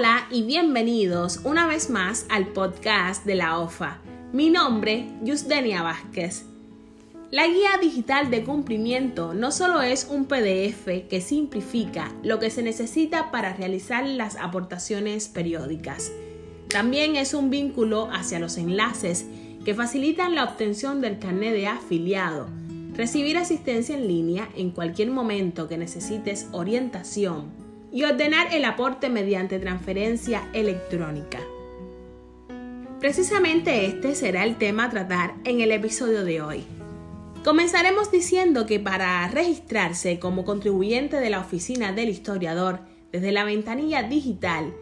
Hola y bienvenidos una vez más al podcast de la OFA. Mi nombre, Yusdenia Vázquez. La guía digital de cumplimiento no solo es un PDF que simplifica lo que se necesita para realizar las aportaciones periódicas, también es un vínculo hacia los enlaces que facilitan la obtención del carnet de afiliado, recibir asistencia en línea en cualquier momento que necesites orientación y ordenar el aporte mediante transferencia electrónica. Precisamente este será el tema a tratar en el episodio de hoy. Comenzaremos diciendo que para registrarse como contribuyente de la oficina del historiador desde la ventanilla digital,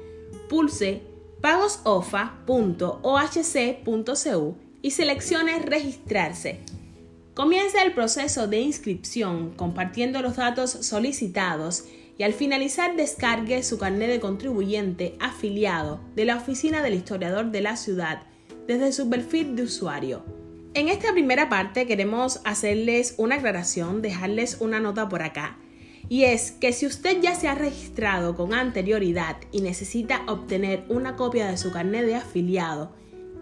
pulse pagosofa.ohc.cu y seleccione registrarse. Comienza el proceso de inscripción compartiendo los datos solicitados y al finalizar descargue su carnet de contribuyente afiliado de la oficina del historiador de la ciudad desde su perfil de usuario. En esta primera parte queremos hacerles una aclaración, dejarles una nota por acá. Y es que si usted ya se ha registrado con anterioridad y necesita obtener una copia de su carnet de afiliado,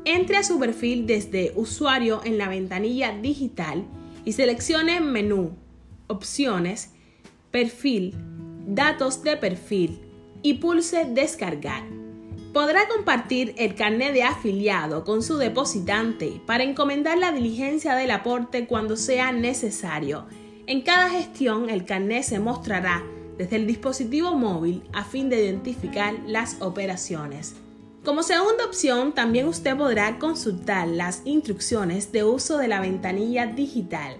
entre a su perfil desde usuario en la ventanilla digital y seleccione menú, opciones, perfil, datos de perfil y pulse descargar. Podrá compartir el carnet de afiliado con su depositante para encomendar la diligencia del aporte cuando sea necesario. En cada gestión el carnet se mostrará desde el dispositivo móvil a fin de identificar las operaciones. Como segunda opción, también usted podrá consultar las instrucciones de uso de la ventanilla digital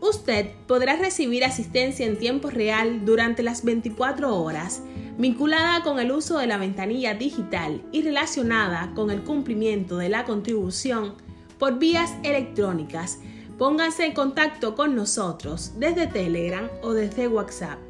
Usted podrá recibir asistencia en tiempo real durante las 24 horas, vinculada con el uso de la ventanilla digital y relacionada con el cumplimiento de la contribución por vías electrónicas. Pónganse en contacto con nosotros desde Telegram o desde WhatsApp.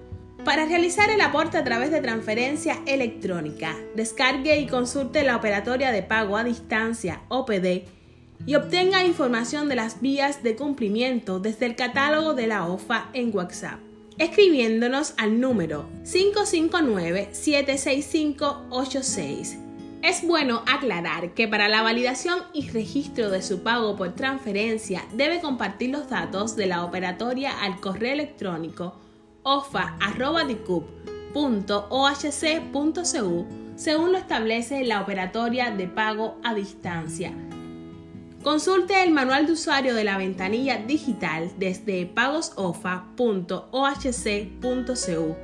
Para realizar el aporte a través de transferencia electrónica, descargue y consulte la operatoria de pago a distancia OPD y obtenga información de las vías de cumplimiento desde el catálogo de la OFA en WhatsApp, escribiéndonos al número 559-76586. Es bueno aclarar que para la validación y registro de su pago por transferencia debe compartir los datos de la operatoria al correo electrónico ofa.dicup.ohc.cu según lo establece la operatoria de pago a distancia Consulte el manual de usuario de la ventanilla digital desde pagosofa.ohc.cu.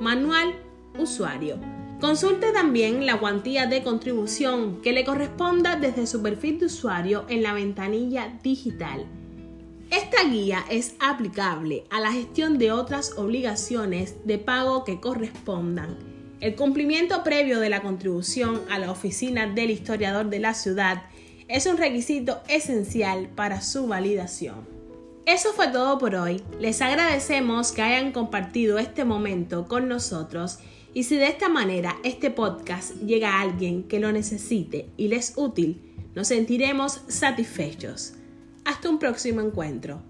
Manual usuario. Consulte también la cuantía de contribución que le corresponda desde su perfil de usuario en la ventanilla digital. Esta guía es aplicable a la gestión de otras obligaciones de pago que correspondan. El cumplimiento previo de la contribución a la oficina del historiador de la ciudad es un requisito esencial para su validación. Eso fue todo por hoy. Les agradecemos que hayan compartido este momento con nosotros y si de esta manera este podcast llega a alguien que lo necesite y les útil, nos sentiremos satisfechos. Hasta un próximo encuentro.